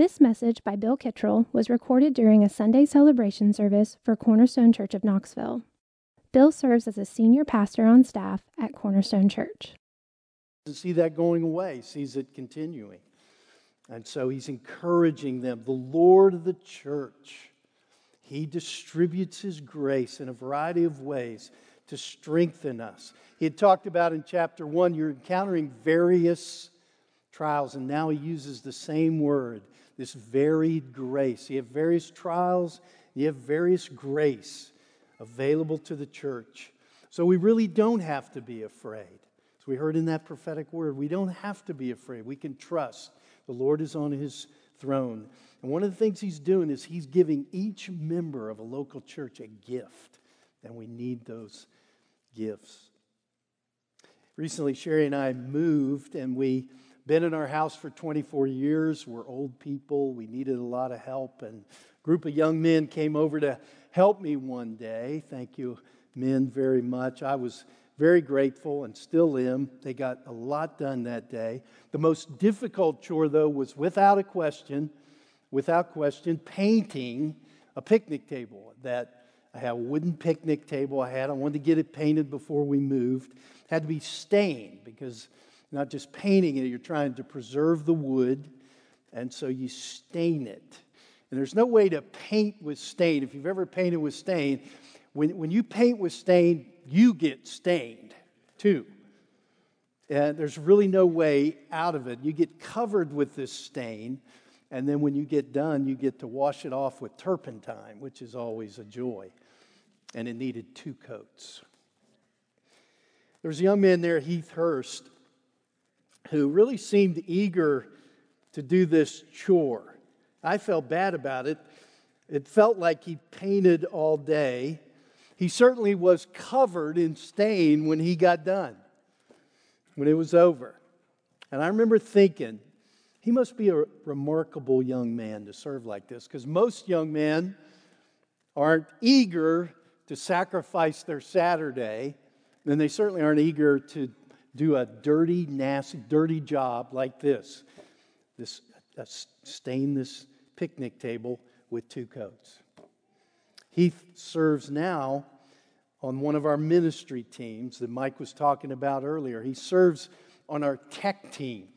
This message by Bill Kittrell was recorded during a Sunday celebration service for Cornerstone Church of Knoxville. Bill serves as a senior pastor on staff at Cornerstone Church. To see that going away, sees it continuing. And so he's encouraging them. The Lord of the church, he distributes his grace in a variety of ways to strengthen us. He had talked about in chapter one, you're encountering various trials, and now he uses the same word, this varied grace. You have various trials, you have various grace available to the church. So we really don't have to be afraid. As we heard in that prophetic word, we don't have to be afraid. We can trust the Lord is on his throne. And one of the things he's doing is he's giving each member of a local church a gift. And we need those gifts. Recently, Sherry and I moved, and we been in our house for 24 years. We're old people. We needed a lot of help, and a group of young men came over to help me one day. Thank you, men, very much. I was very grateful and still am. They got a lot done that day. The most difficult chore, though, was without a question, without question, painting a picnic table that I had a wooden picnic table I had. I wanted to get it painted before we moved. It had to be stained because not just painting it, you're trying to preserve the wood, and so you stain it. And there's no way to paint with stain. If you've ever painted with stain, when, when you paint with stain, you get stained too. And there's really no way out of it. You get covered with this stain, and then when you get done, you get to wash it off with turpentine, which is always a joy. And it needed two coats. There was a young man there, Heath Hurst, who really seemed eager to do this chore. I felt bad about it. It felt like he painted all day he certainly was covered in stain when he got done, when it was over. And I remember thinking, he must be a remarkable young man to serve like this, because most young men aren't eager to sacrifice their Saturday, and they certainly aren't eager to do a dirty, nasty, dirty job like this. This uh, stain this picnic table with two coats. He serves now on one of our ministry teams that Mike was talking about earlier. He serves on our tech team.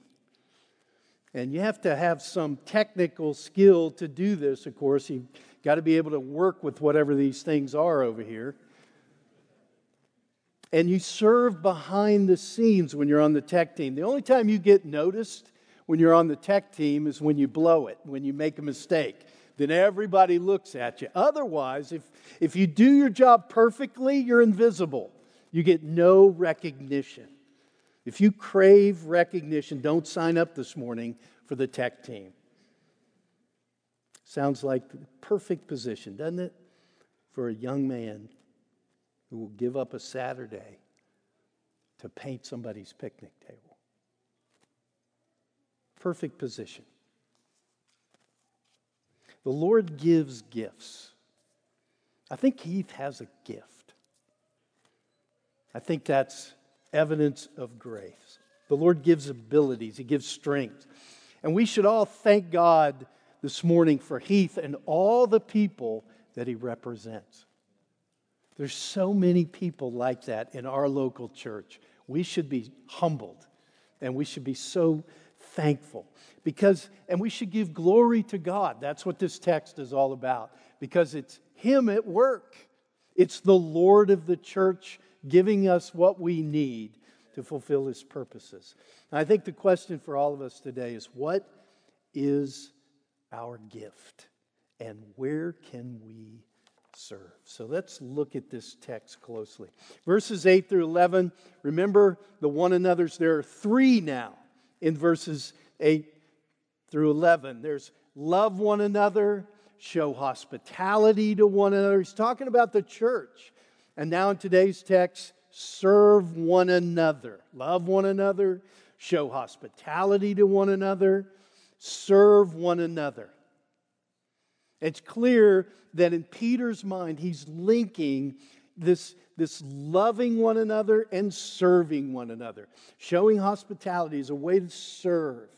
And you have to have some technical skill to do this, of course. You've got to be able to work with whatever these things are over here. And you serve behind the scenes when you're on the tech team. The only time you get noticed when you're on the tech team is when you blow it, when you make a mistake then everybody looks at you. Otherwise, if, if you do your job perfectly, you're invisible. You get no recognition. If you crave recognition, don't sign up this morning for the tech team. Sounds like the perfect position, doesn't it? For a young man who will give up a Saturday to paint somebody's picnic table. Perfect position. The Lord gives gifts. I think Heath has a gift. I think that's evidence of grace. The Lord gives abilities, He gives strength. And we should all thank God this morning for Heath and all the people that he represents. There's so many people like that in our local church. We should be humbled and we should be so thankful. Because, and we should give glory to God. That's what this text is all about. Because it's Him at work. It's the Lord of the church giving us what we need to fulfill His purposes. And I think the question for all of us today is what is our gift? And where can we serve? So let's look at this text closely. Verses 8 through 11, remember the one another's. There are three now in verses 8 through 11. There's love one another, show hospitality to one another. He's talking about the church. And now in today's text, serve one another, love one another, show hospitality to one another, serve one another. It's clear that in Peter's mind, he's linking this this loving one another and serving one another. Showing hospitality is a way to serve.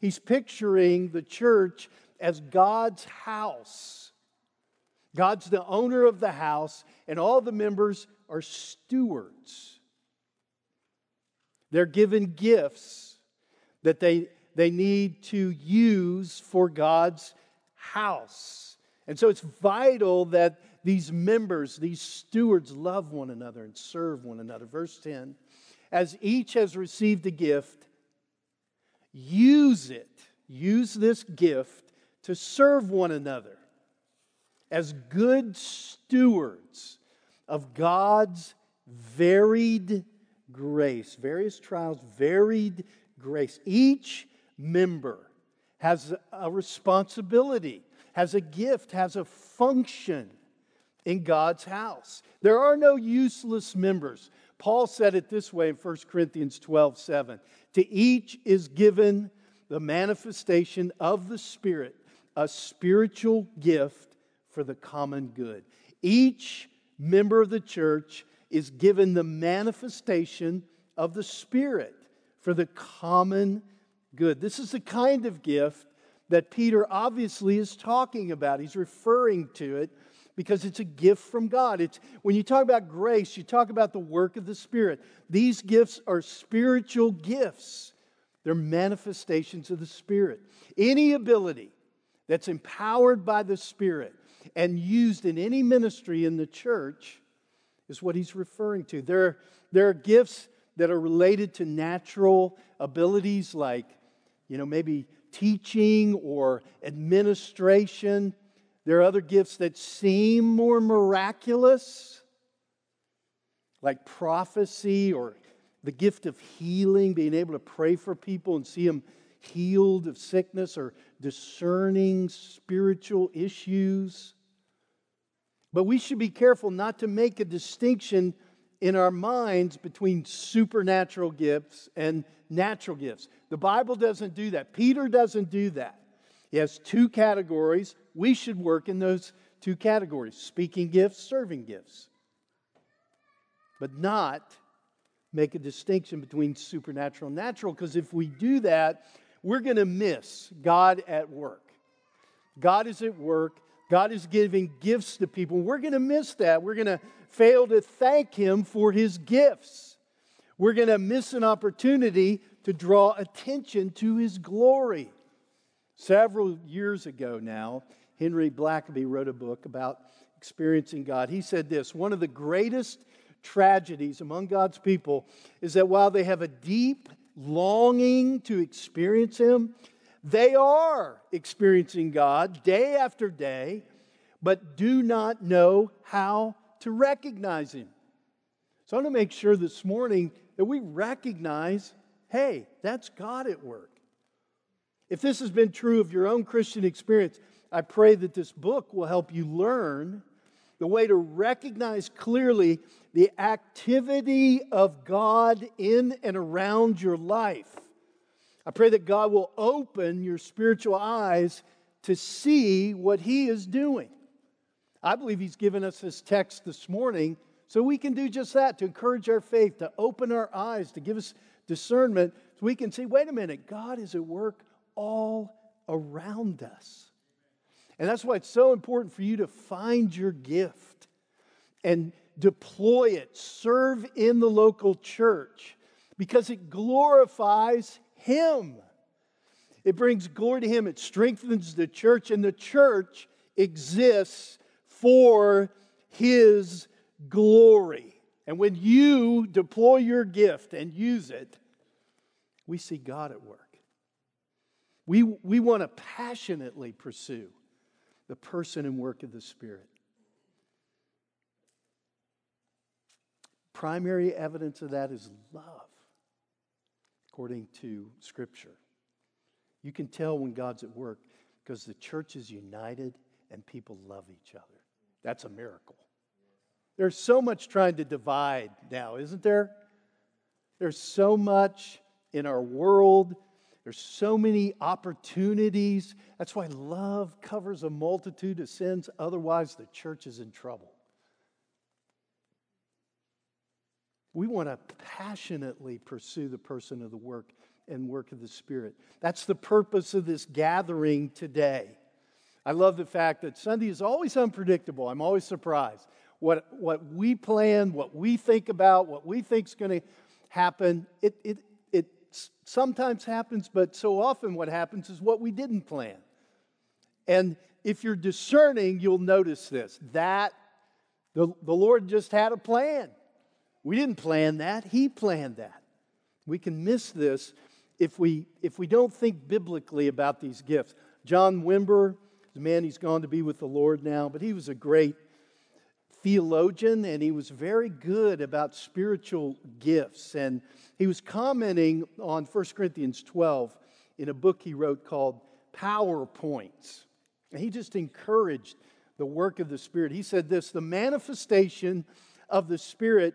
he's picturing the church as God's house. God's the owner of the house, and all the members are stewards. They're given gifts that they, they need to use for God's house. And so it's vital that these members, these stewards, love one another and serve one another. Verse 10 As each has received a gift, use it, use this gift to serve one another as good stewards of God's varied grace, various trials, varied grace. Each member has a responsibility, has a gift, has a function in God's house. There are no useless members. Paul said it this way in 1 Corinthians 12 7. To each is given the manifestation of the Spirit, a spiritual gift for the common good. Each member of the church is given the manifestation of the Spirit for the common good. This is the kind of gift that Peter obviously is talking about. He's referring to it because it's a gift from God. It's when you talk about grace, you talk about the work of the Spirit. These gifts are spiritual gifts. They're manifestations of the Spirit. Any ability that's empowered by the Spirit and used in any ministry in the church is what he's referring to. There, there are gifts that are related to natural abilities like, you know, maybe teaching or administration. There are other gifts that seem more miraculous, like prophecy or the gift of healing, being able to pray for people and see them healed of sickness or discerning spiritual issues. But we should be careful not to make a distinction in our minds between supernatural gifts and natural gifts. The Bible doesn't do that. Peter doesn't do that. He has two categories. We should work in those two categories speaking gifts, serving gifts. But not make a distinction between supernatural and natural, because if we do that, we're going to miss God at work. God is at work God is giving gifts to people. We're going to miss that. We're going to fail to thank Him for His gifts. We're going to miss an opportunity to draw attention to His glory. Several years ago now, Henry Blackaby wrote a book about experiencing God. He said this One of the greatest tragedies among God's people is that while they have a deep longing to experience Him, they are experiencing God day after day, but do not know how to recognize Him. So I want to make sure this morning that we recognize hey, that's God at work. If this has been true of your own Christian experience, I pray that this book will help you learn the way to recognize clearly the activity of God in and around your life I pray that God will open your spiritual eyes to see what He is doing. I believe He's given us this text this morning so we can do just that to encourage our faith, to open our eyes, to give us discernment so we can see wait a minute, God is at work all around us. And that's why it's so important for you to find your gift and deploy it, serve in the local church because it glorifies him. It brings glory to Him. It strengthens the church, and the church exists for His glory. And when you deploy your gift and use it, we see God at work. We, we want to passionately pursue the person and work of the Spirit. Primary evidence of that is love according to Scripture. You can tell when God's at work because the church is united and people love each other. That's a miracle. There's so much trying to divide now, isn't there? There's so much in our world. There's so many opportunities. That's why love covers a multitude of sins. Otherwise, the church is in trouble. We want to passionately pursue the person of the work and work of the Spirit. That's the purpose of this gathering today. I love the fact that Sunday is always unpredictable. I'm always surprised. What, what we plan, what we think about, what we think is going to happen, it, it, it sometimes happens, but so often what happens is what we didn't plan. And if you're discerning, you'll notice this that the, the Lord just had a plan. We didn't plan that, He planned that. We can miss this if we, if we don't think biblically about these gifts. John Wimber, the man, he's gone to be with the Lord now, but he was a great theologian and he was very good about spiritual gifts. And he was commenting on 1 Corinthians 12 in a book he wrote called PowerPoints. And he just encouraged the work of the Spirit. He said this the manifestation of the Spirit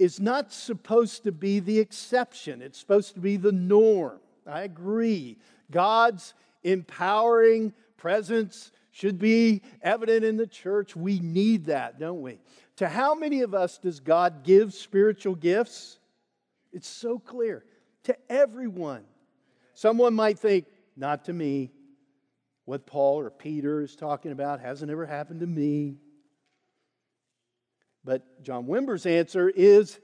is not supposed to be the exception, it's supposed to be the norm. I agree. God's empowering presence should be evident in the church. We need that, don't we? To how many of us does God give spiritual gifts? It's so clear. To everyone. Someone might think, not to me. What Paul or Peter is talking about hasn't ever happened to me. But John Wimber's answer is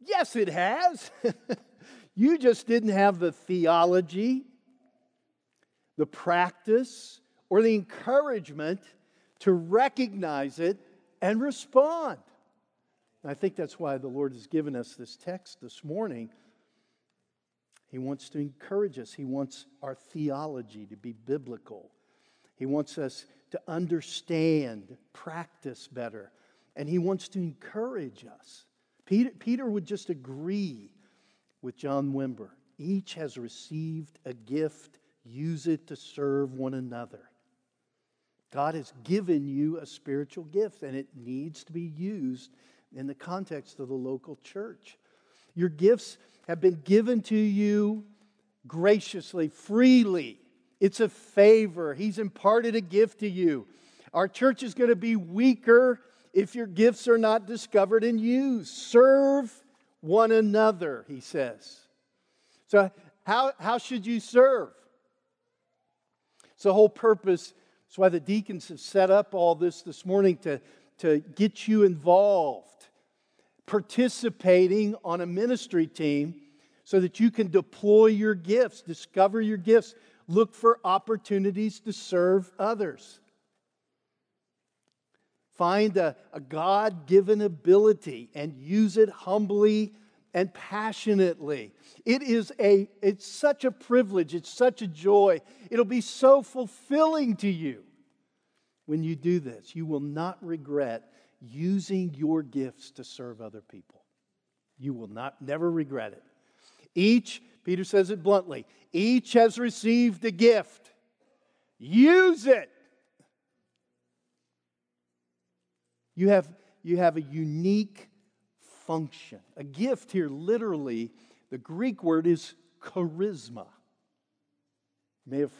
yes, it has. you just didn't have the theology, the practice, or the encouragement to recognize it and respond. And I think that's why the Lord has given us this text this morning. He wants to encourage us, He wants our theology to be biblical. He wants us to understand, practice better, and He wants to encourage us. Peter, Peter would just agree with John Wimber. Each has received a gift, use it to serve one another. God has given you a spiritual gift, and it needs to be used in the context of the local church. Your gifts have been given to you graciously, freely. It's a favor. He's imparted a gift to you. Our church is going to be weaker if your gifts are not discovered and used. Serve one another, he says. So, how, how should you serve? It's the whole purpose. That's why the deacons have set up all this this morning to, to get you involved, participating on a ministry team so that you can deploy your gifts, discover your gifts, look for opportunities to serve others. Find a, a God given ability and use it humbly and passionately. It is a, it's such a privilege, it's such a joy. It'll be so fulfilling to you when you do this. You will not regret using your gifts to serve other people. You will not never regret it. Each, Peter says it bluntly, each has received a gift. Use it. You have, you have a unique function. A gift here, literally, the Greek word is charisma. You may have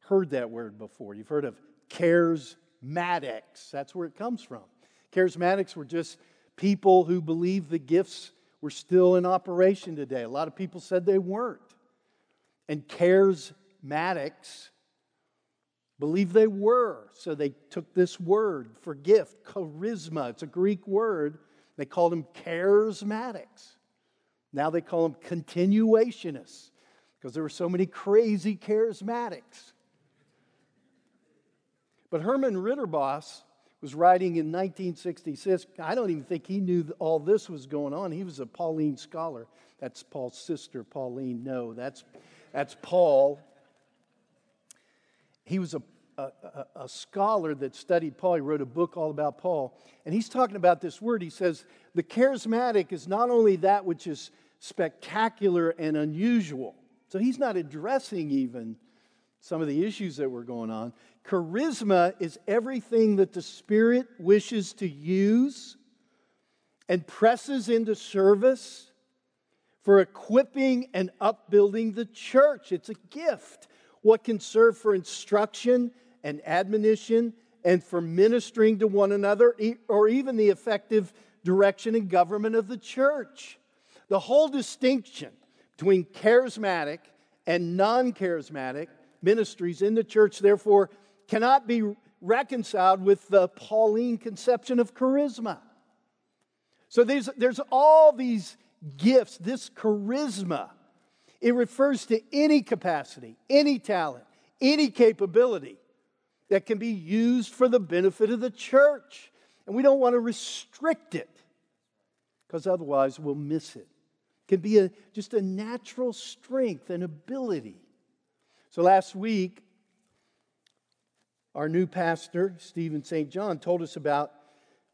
heard that word before. You've heard of charismatics. That's where it comes from. Charismatics were just people who believed the gifts were still in operation today. A lot of people said they weren't. And charismatics believe they were. So they took this word for gift, charisma. It's a Greek word. They called them charismatics. Now they call them continuationists because there were so many crazy charismatics. But Herman Ridderbos was writing in 1966. I don't even think he knew all this was going on. He was a Pauline scholar. That's Paul's sister, Pauline. No, that's, that's Paul he was a, a, a, scholar that studied Paul. He wrote a book all about Paul. And he's talking about this word. He says, The charismatic is not only that which is spectacular and unusual. So he's not addressing even some of the issues that were going on. Charisma is everything that the Spirit wishes to use and presses into service for equipping and upbuilding the church. It's a gift what can serve for instruction and admonition and for ministering to one another, or even the effective direction and government of the church. The whole distinction between charismatic and non charismatic ministries in the church, therefore, cannot be reconciled with the Pauline conception of charisma. So there's, there's all these gifts, this charisma. It refers to any capacity, any talent, any capability that can be used for the benefit of the church. And we don't want to restrict it because otherwise we'll miss it. It can be a, just a natural strength and ability. So last week, our new pastor, Stephen St. John, told us about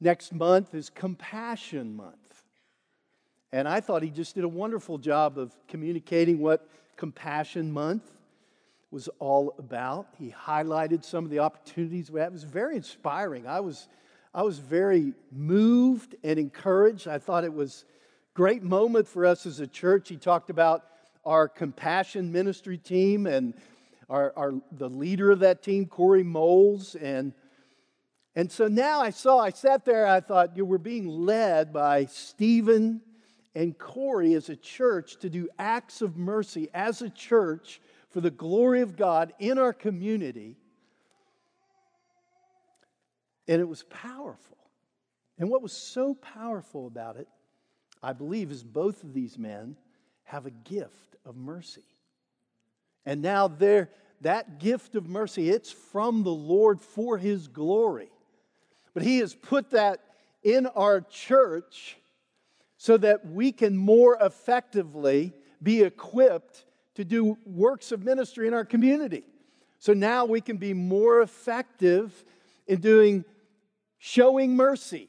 next month is Compassion Month. And I thought he just did a wonderful job of communicating what Compassion Month was all about. He highlighted some of the opportunities we had. It was very inspiring. I was, I was very moved and encouraged. I thought it was a great moment for us as a church. He talked about our compassion ministry team and our, our the leader of that team, Corey Moles, and and so now I saw, I sat there, I thought, you were being led by Stephen and Corey as a church to do acts of mercy as a church for the glory of God in our community. And it was powerful. And what was so powerful about it, I believe, is both of these men have a gift of mercy. And now there, that gift of mercy, it's from the Lord for his glory. But he has put that in our church so that we can more effectively be equipped to do works of ministry in our community. So now we can be more effective in doing showing mercy,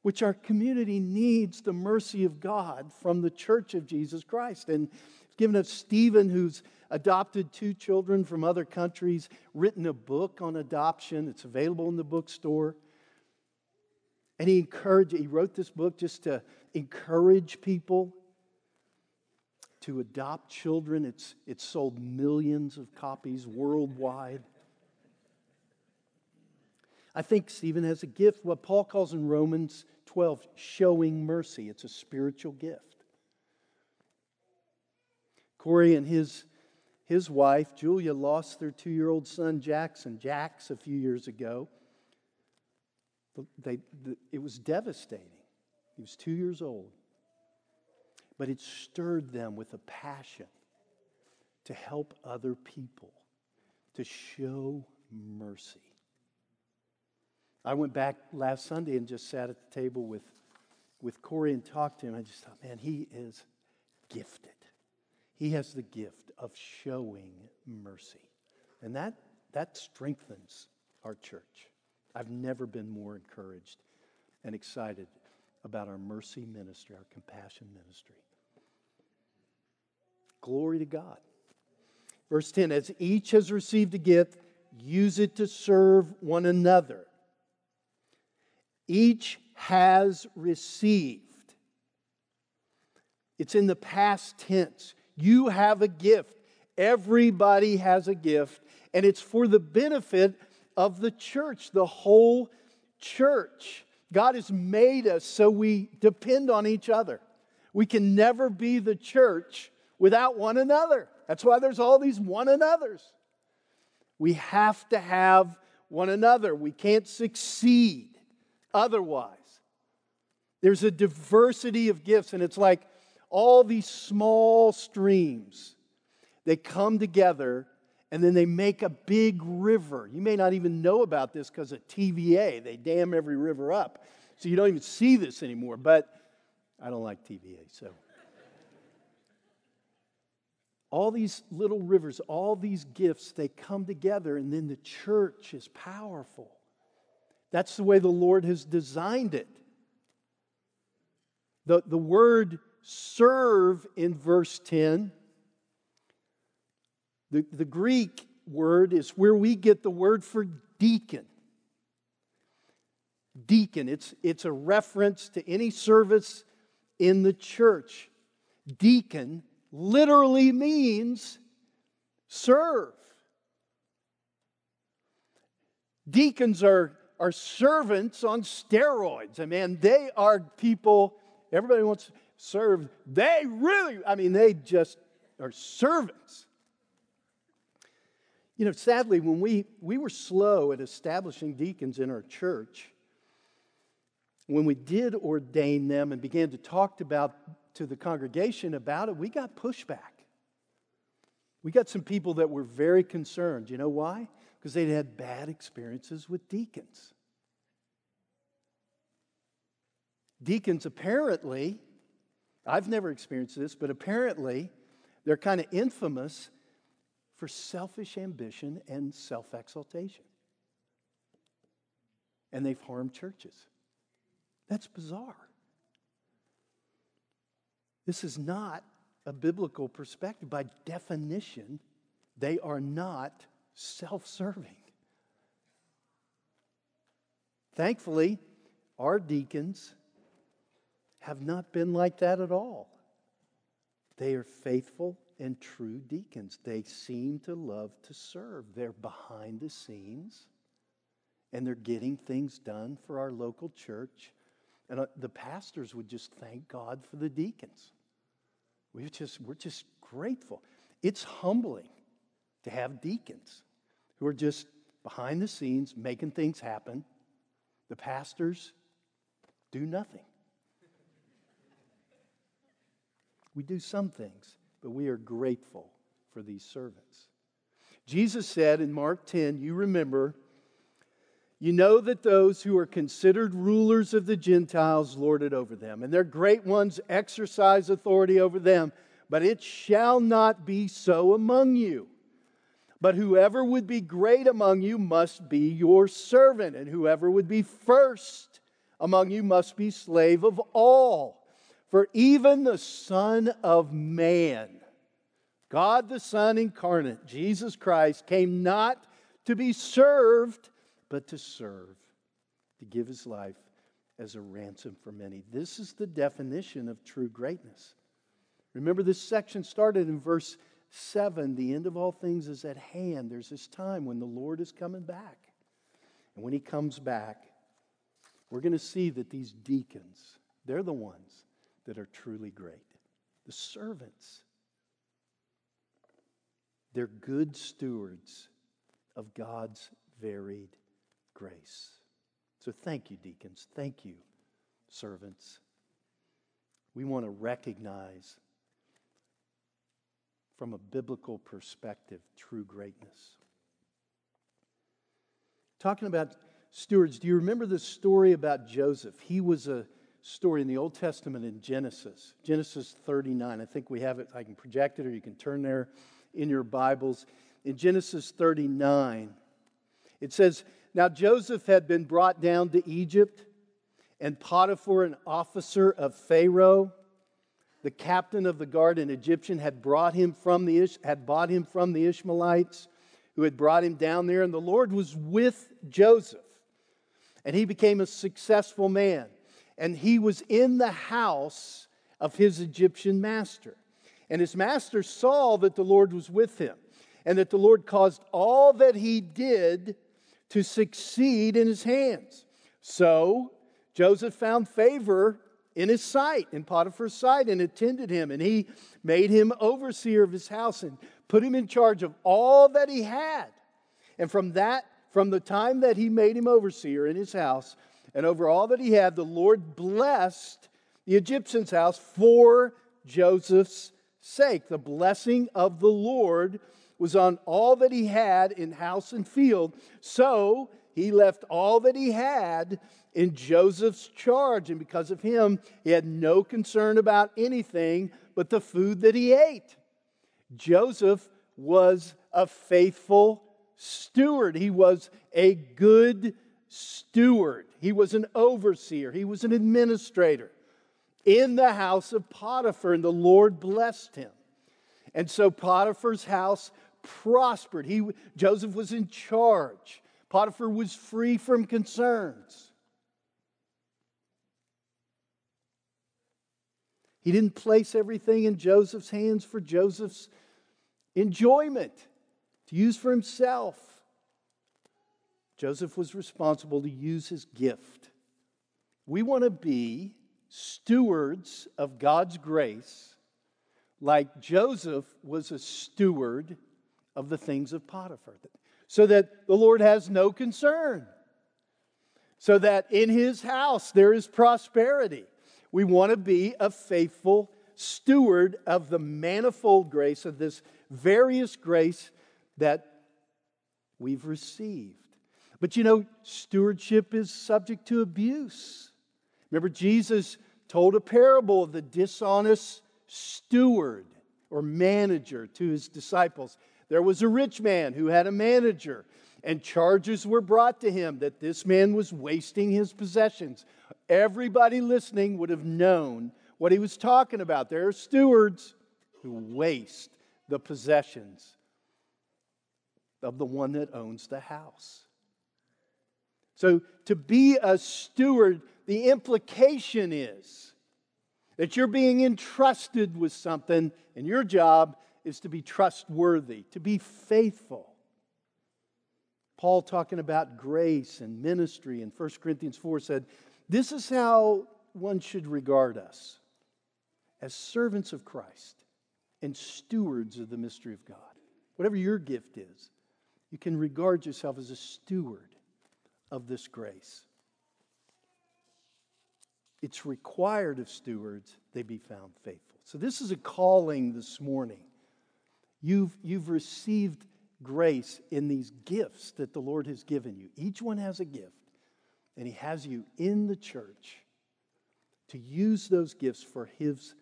which our community needs the mercy of God from the church of Jesus Christ. And given us Stephen, who's adopted two children from other countries, written a book on adoption. It's available in the bookstore. And he encouraged, he wrote this book just to encourage people to adopt children. It's, it's sold millions of copies worldwide. I think Stephen has a gift, what Paul calls in Romans 12, showing mercy. It's a spiritual gift. Corey and his, his wife, Julia, lost their two year old son, Jackson, Jax, a few years ago. They, the, it was devastating. He was two years old. But it stirred them with a passion to help other people, to show mercy. I went back last Sunday and just sat at the table with, with Corey and talked to him. I just thought, man, he is gifted. He has the gift of showing mercy. And that, that strengthens our church. I've never been more encouraged and excited about our mercy ministry, our compassion ministry. Glory to God. Verse 10 As each has received a gift, use it to serve one another. Each has received. It's in the past tense. You have a gift. Everybody has a gift, and it's for the benefit of the church, the whole church. God has made us so we depend on each other. We can never be the church without one another. That's why there's all these one another's. We have to have one another. We can't succeed otherwise. There's a diversity of gifts, and it's like all these small streams. They come together and then they make a big river. You may not even know about this because of TVA. They dam every river up. So you don't even see this anymore. But I don't like TVA, so. all these little rivers, all these gifts, they come together, and then the church is powerful. That's the way the Lord has designed it. The, the word serve in verse 10 the, the Greek word is where we get the word for deacon. Deacon, it's, it's a reference to any service in the church. Deacon literally means serve. Deacons are, are servants on steroids. I mean, they are people, everybody wants to serve. They really, I mean, they just are servants. You know, sadly, when we, we were slow at establishing deacons in our church, when we did ordain them and began to talk about to the congregation about it, we got pushback. We got some people that were very concerned. You know why? Because they'd had bad experiences with deacons. Deacons apparently, I've never experienced this, but apparently they're kind of infamous for selfish ambition and self exaltation. And they've harmed churches. That's bizarre. This is not a biblical perspective. By definition, they are not self serving. Thankfully, our deacons have not been like that at all. They are faithful and true deacons. They seem to love to serve. They're behind the scenes and they're getting things done for our local church. And uh, the pastors would just thank God for the deacons. We just, we're just grateful. It's humbling to have deacons who are just behind the scenes making things happen. The pastors do nothing. We do some things, but we are grateful for these servants. Jesus said in Mark 10, you remember, you know that those who are considered rulers of the Gentiles lord it over them, and their great ones exercise authority over them. But it shall not be so among you. But whoever would be great among you must be your servant, and whoever would be first among you must be slave of all. For even the Son of Man, God the Son incarnate, Jesus Christ, came not to be served, but to serve, to give his life as a ransom for many. This is the definition of true greatness. Remember, this section started in verse 7 the end of all things is at hand. There's this time when the Lord is coming back. And when he comes back, we're going to see that these deacons, they're the ones that are truly great. The servants, they're good stewards of God's varied grace. So thank you, deacons. Thank you, servants. We want to recognize from a biblical perspective true greatness. Talking about stewards, do you remember the story about Joseph? He was a story in the Old Testament in Genesis, Genesis 39. I think we have it, I can project it, or you can turn there in your Bibles. In Genesis 39, it says, Now Joseph had been brought down to Egypt, and Potiphar, an officer of Pharaoh, the captain of the guard, an Egyptian, had brought him from the Ish- had bought him from the Ishmaelites who had brought him down there, and the Lord was with Joseph, and he became a successful man and he was in the house of his Egyptian master. And his master saw that the Lord was with him, and that the Lord caused all that he did to succeed in his hands. So Joseph found favor in his sight, in Potiphar's sight, and attended him. And he made him overseer of his house and put him in charge of all that he had. And from that, from the time that he made him overseer in his house, and over all that he had, the Lord blessed the Egyptian's house for Joseph's sake. The blessing of the Lord was on all that he had in house and field. So he left all that he had in Joseph's charge. And because of him, he had no concern about anything but the food that he ate. Joseph was a faithful steward, he was a good steward, he was an overseer, he was an administrator in the house of Potiphar, and the Lord blessed him. And so Potiphar's house prospered. He, Joseph was in charge. Potiphar was free from concerns. He didn't place everything in Joseph's hands for Joseph's enjoyment, to use for himself. Joseph was responsible to use his gift. We want to be stewards of God's grace, like Joseph was a steward of the things of Potiphar, so that the Lord has no concern, so that in his house there is prosperity. We want to be a faithful steward of the manifold grace of this various grace that we've received. But you know, stewardship is subject to abuse. Remember, Jesus told a parable of the dishonest steward or manager to his disciples. There was a rich man who had a manager, and charges were brought to him that this man was wasting his possessions. Everybody listening would have known what he was talking about. There are stewards who waste the possessions of the one that owns the house. So, to be a steward, the implication is that you're being entrusted with something, and your job is to be trustworthy, to be faithful. Paul, talking about grace and ministry in 1 Corinthians 4, said, This is how one should regard us as servants of Christ and stewards of the mystery of God. Whatever your gift is, you can regard yourself as a steward of this grace. It's required of stewards they be found faithful. So, this is a calling this morning. You've, you've received grace in these gifts that the Lord has given you. Each one has a gift, and He has you in the church to use those gifts for His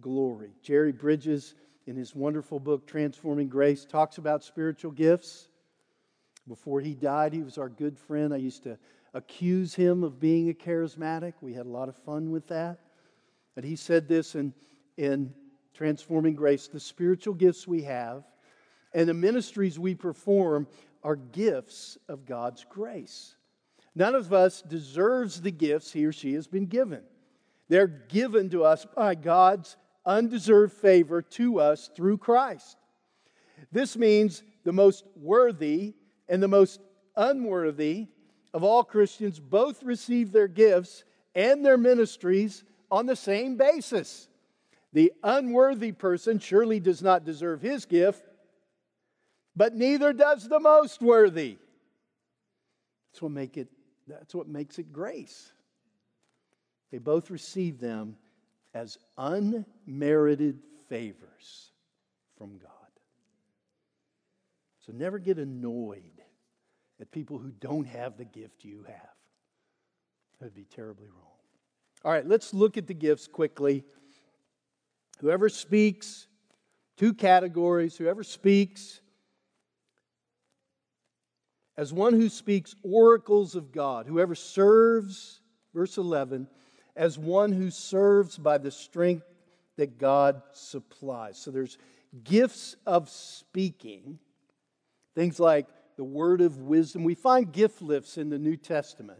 glory. Jerry Bridges, in his wonderful book, Transforming Grace, talks about spiritual gifts. Before he died, he was our good friend. I used to accuse him of being a charismatic. We had a lot of fun with that. And he said this in, in Transforming Grace the spiritual gifts we have and the ministries we perform are gifts of God's grace. None of us deserves the gifts he or she has been given. They're given to us by God's undeserved favor to us through Christ. This means the most worthy and the most unworthy of all Christians both receive their gifts and their ministries on the same basis. The unworthy person surely does not deserve his gift, but neither does the most worthy. That's what, make it, that's what makes it grace. They both receive them as unmerited favors from God. So never get annoyed at people who don't have the gift you have. That would be terribly wrong. All right, let's look at the gifts quickly. Whoever speaks, two categories. Whoever speaks as one who speaks oracles of God, whoever serves, verse 11, as one who serves by the strength that God supplies. So there's gifts of speaking, things like the word of wisdom. We find gift lists in the New Testament.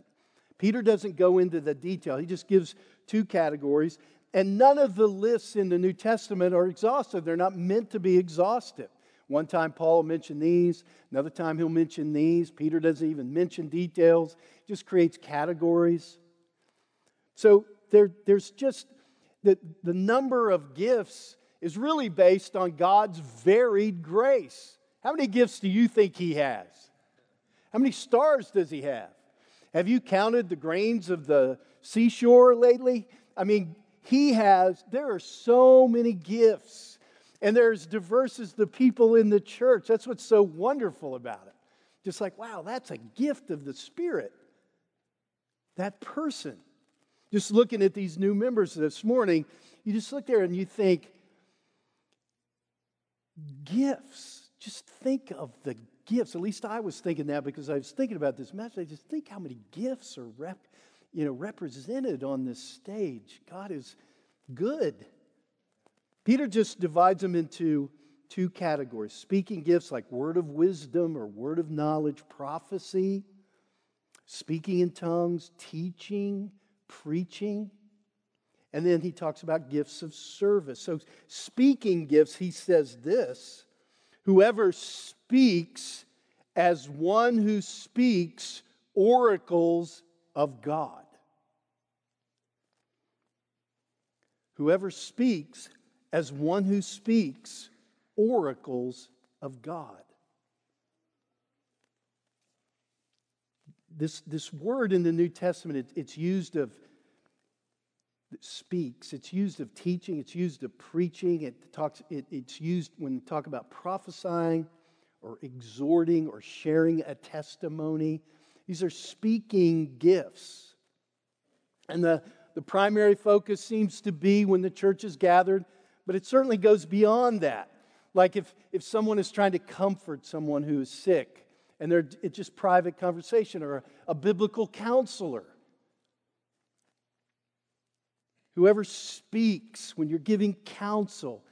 Peter doesn't go into the detail, he just gives two categories. And none of the lists in the New Testament are exhaustive. They're not meant to be exhaustive. One time Paul will mention these, another time he'll mention these. Peter doesn't even mention details, just creates categories. So there, there's just the, the number of gifts is really based on God's varied grace. How many gifts do you think He has? How many stars does He have? Have you counted the grains of the seashore lately? I mean, He has, there are so many gifts, and there's diverse as the people in the church. That's what's so wonderful about it. Just like, wow, that's a gift of the Spirit. That person just looking at these new members this morning, you just look there and you think, gifts. Just think of the gifts. At least I was thinking that because I was thinking about this message. I just think how many gifts are rep, you know, represented on this stage. God is good. Peter just divides them into two categories speaking gifts like word of wisdom or word of knowledge, prophecy, speaking in tongues, teaching, preaching. And then he talks about gifts of service. So, speaking gifts, he says this whoever speaks as one who speaks oracles of God. Whoever speaks as one who speaks oracles of God. This, this word in the New Testament, it, it's used of speaks, it's used of teaching, it's used of preaching, it talks, it, it's used when we talk about prophesying or exhorting or sharing a testimony. These are speaking gifts. And the, the primary focus seems to be when the church is gathered, but it certainly goes beyond that. Like if, if someone is trying to comfort someone who is sick, and they're, it's just private conversation, or a, a biblical counselor. Whoever speaks when you're giving counsel,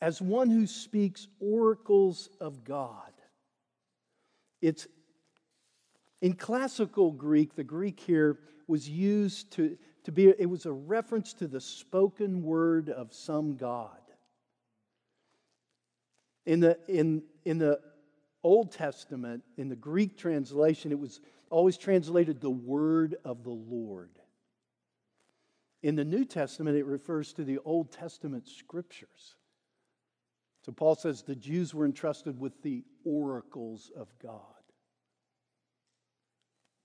as one who speaks oracles of God. It's in classical Greek, the Greek here was used to, to be, it was a reference to the spoken word of some God. In the, in, in the Old Testament, in the Greek translation, it was always translated the word of the Lord. In the New Testament, it refers to the Old Testament scriptures. So Paul says the Jews were entrusted with the oracles of God.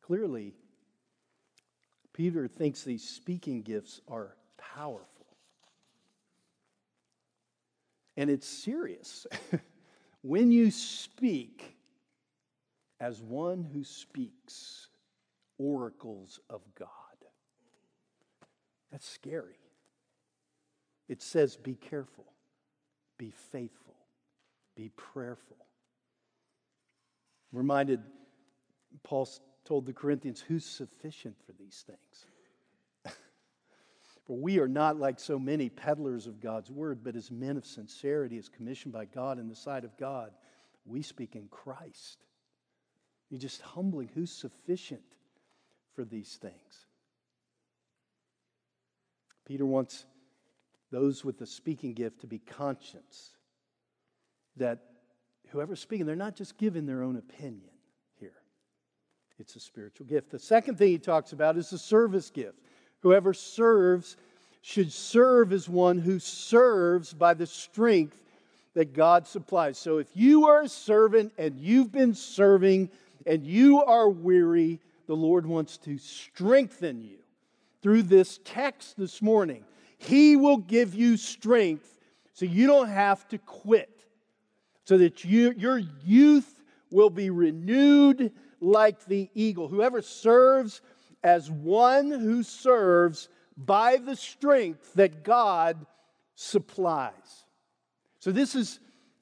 Clearly, Peter thinks these speaking gifts are powerful. And it's serious. when you speak as one who speaks oracles of God, that's scary. It says, be careful, be faithful, be prayerful. I'm reminded, Paul told the Corinthians, who's sufficient for these things? For we are not like so many peddlers of God's word, but as men of sincerity, as commissioned by God in the sight of God, we speak in Christ. You're just humbling who's sufficient for these things. Peter wants those with the speaking gift to be conscious that whoever's speaking, they're not just giving their own opinion here. It's a spiritual gift. The second thing he talks about is the service gift. Whoever serves should serve as one who serves by the strength that God supplies. So if you are a servant and you've been serving and you are weary, the Lord wants to strengthen you through this text this morning. He will give you strength so you don't have to quit, so that you, your youth will be renewed like the eagle. Whoever serves as one who serves by the strength that God supplies. So, this is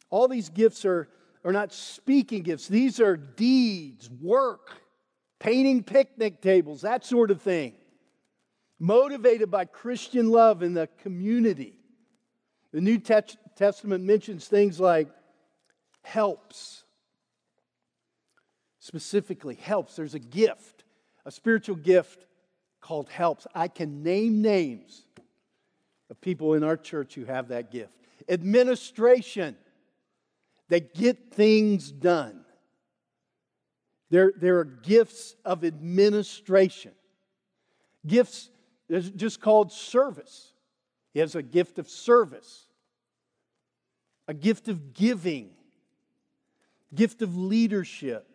all these gifts are, are not speaking gifts, these are deeds, work, painting picnic tables, that sort of thing. Motivated by Christian love in the community. The New Testament mentions things like helps. Specifically, helps. There's a gift a spiritual gift called helps. I can name names of people in our church who have that gift. Administration, they get things done. There, there are gifts of administration. Gifts, is just called service. He has a gift of service, a gift of giving, gift of leadership,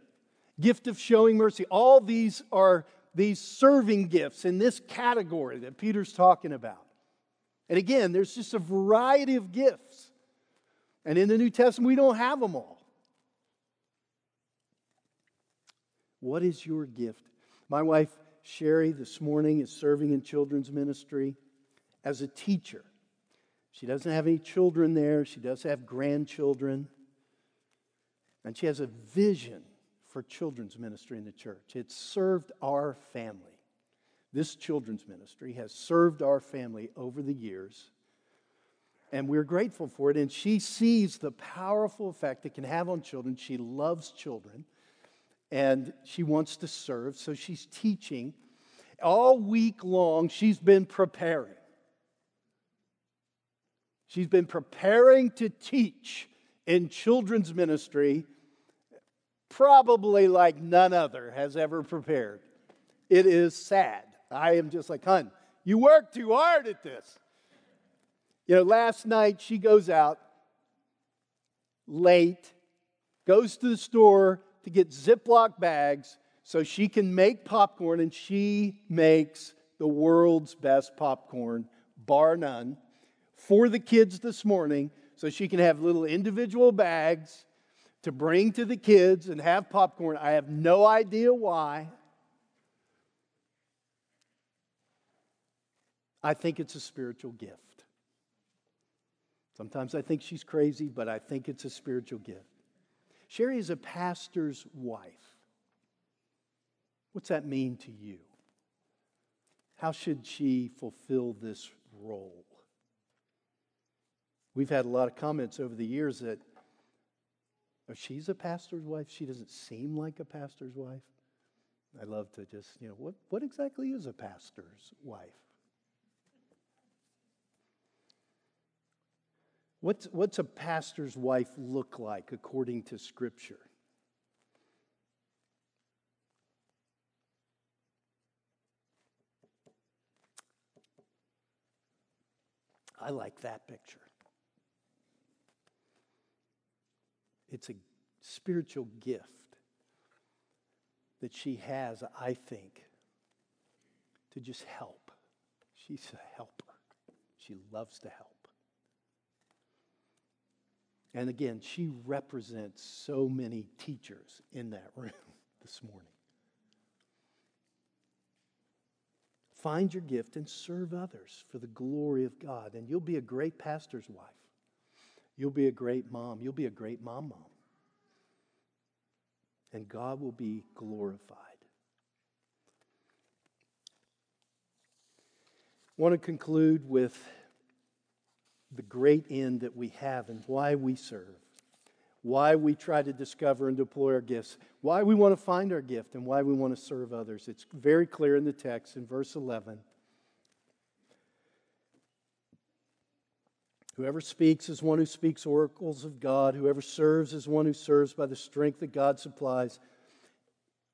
gift of showing mercy. All these are these serving gifts in this category that Peter's talking about. And again, there's just a variety of gifts. And in the New Testament, we don't have them all. What is your gift? My wife, Sherry, this morning is serving in children's ministry as a teacher. She doesn't have any children there, she does have grandchildren. And she has a vision for children's ministry in the church. It's served our family. This children's ministry has served our family over the years, and we're grateful for it. And she sees the powerful effect it can have on children. She loves children, and she wants to serve, so she's teaching. All week long, she's been preparing. She's been preparing to teach in children's ministry probably like none other has ever prepared. It is sad. I am just like, hun, you work too hard at this. You know, last night she goes out late, goes to the store to get Ziploc bags so she can make popcorn, and she makes the world's best popcorn, bar none, for the kids this morning so she can have little individual bags to bring to the kids and have popcorn. I have no idea why. I think it's a spiritual gift. Sometimes I think she's crazy, but I think it's a spiritual gift. Sherry is a pastor's wife. What's that mean to you? How should she fulfill this role? We've had a lot of comments over the years that oh, she's a pastor's wife. She doesn't seem like a pastor's wife. I love to just, you know, what, what exactly is a pastor's wife? What's, what's a pastor's wife look like according to Scripture? I like that picture. It's a spiritual gift that she has, I think, to just help. She's a helper. She loves to help. And again, she represents so many teachers in that room this morning. Find your gift and serve others for the glory of God, and you'll be a great pastor's wife. You'll be a great mom. You'll be a great mom mom. And God will be glorified. I want to conclude with the great end that we have and why we serve, why we try to discover and deploy our gifts, why we want to find our gift, and why we want to serve others. It's very clear in the text in verse 11. Whoever speaks is one who speaks oracles of God. Whoever serves is one who serves by the strength that God supplies.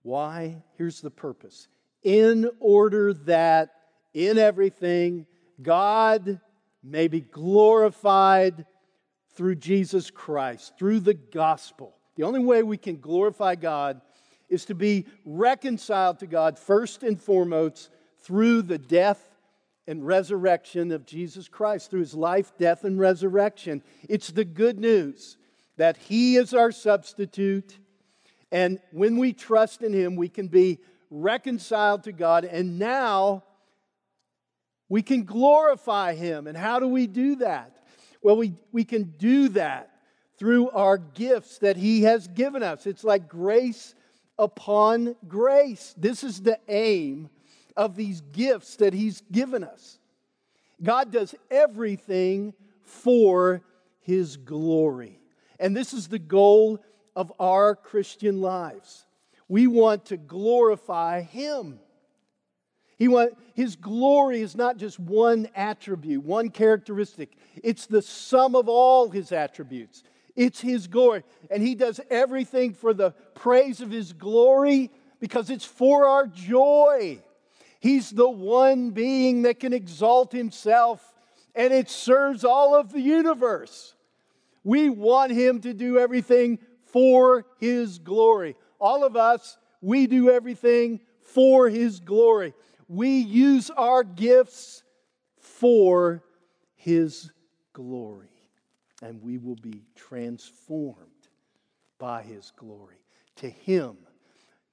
Why? Here's the purpose. In order that in everything God may be glorified through Jesus Christ, through the gospel. The only way we can glorify God is to be reconciled to God first and foremost through the death and resurrection of Jesus Christ, through his life, death, and resurrection. It's the good news that he is our substitute. And when we trust in him, we can be reconciled to God. And now we can glorify Him. And how do we do that? Well, we, we can do that through our gifts that He has given us. It's like grace upon grace. This is the aim of these gifts that He's given us. God does everything for His glory. And this is the goal of our Christian lives. We want to glorify Him. He want, his glory is not just one attribute, one characteristic. It's the sum of all his attributes. It's his glory. And he does everything for the praise of his glory because it's for our joy. He's the one being that can exalt himself, and it serves all of the universe. We want him to do everything for his glory. All of us, we do everything for his glory we use our gifts for His glory. And we will be transformed by His glory. To Him,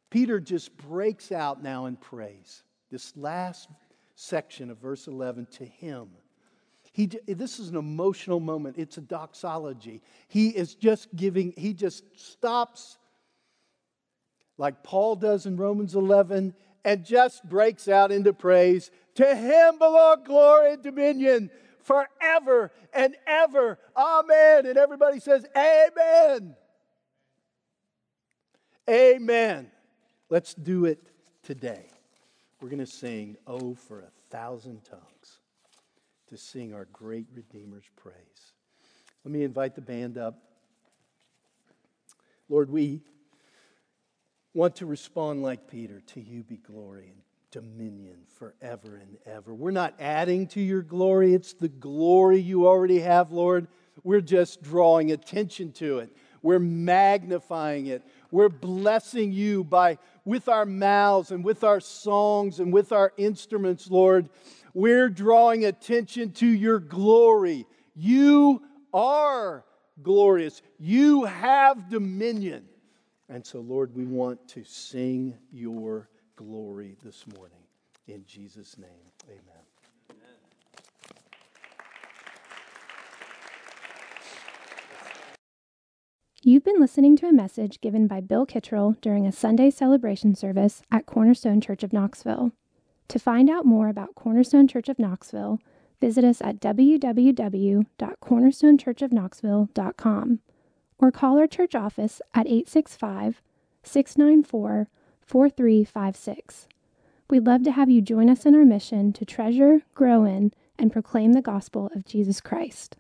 Peter just breaks out now in praise. This last section of verse 11 to Him. He, this is an emotional moment. It's a doxology. He is just giving, he just stops like Paul does in Romans 11 and just breaks out into praise. To him belong glory and dominion forever and ever. Amen. And everybody says, Amen. Amen. Let's do it today. We're going to sing, Oh, for a thousand tongues, to sing our great Redeemer's praise. Let me invite the band up. Lord, we want to respond like Peter to you be glory. And dominion forever and ever. We're not adding to your glory, it's the glory you already have, Lord. We're just drawing attention to it. We're magnifying it. We're blessing you by with our mouths and with our songs and with our instruments, Lord. We're drawing attention to your glory. You are glorious. You have dominion. And so, Lord, we want to sing your glory this morning. In Jesus' name, amen. You've been listening to a message given by Bill Kittrell during a Sunday celebration service at Cornerstone Church of Knoxville. To find out more about Cornerstone Church of Knoxville, visit us at www.cornerstonechurchofknoxville.com or call our church office at 865 694 4356. We'd love to have you join us in our mission to treasure, grow in, and proclaim the gospel of Jesus Christ.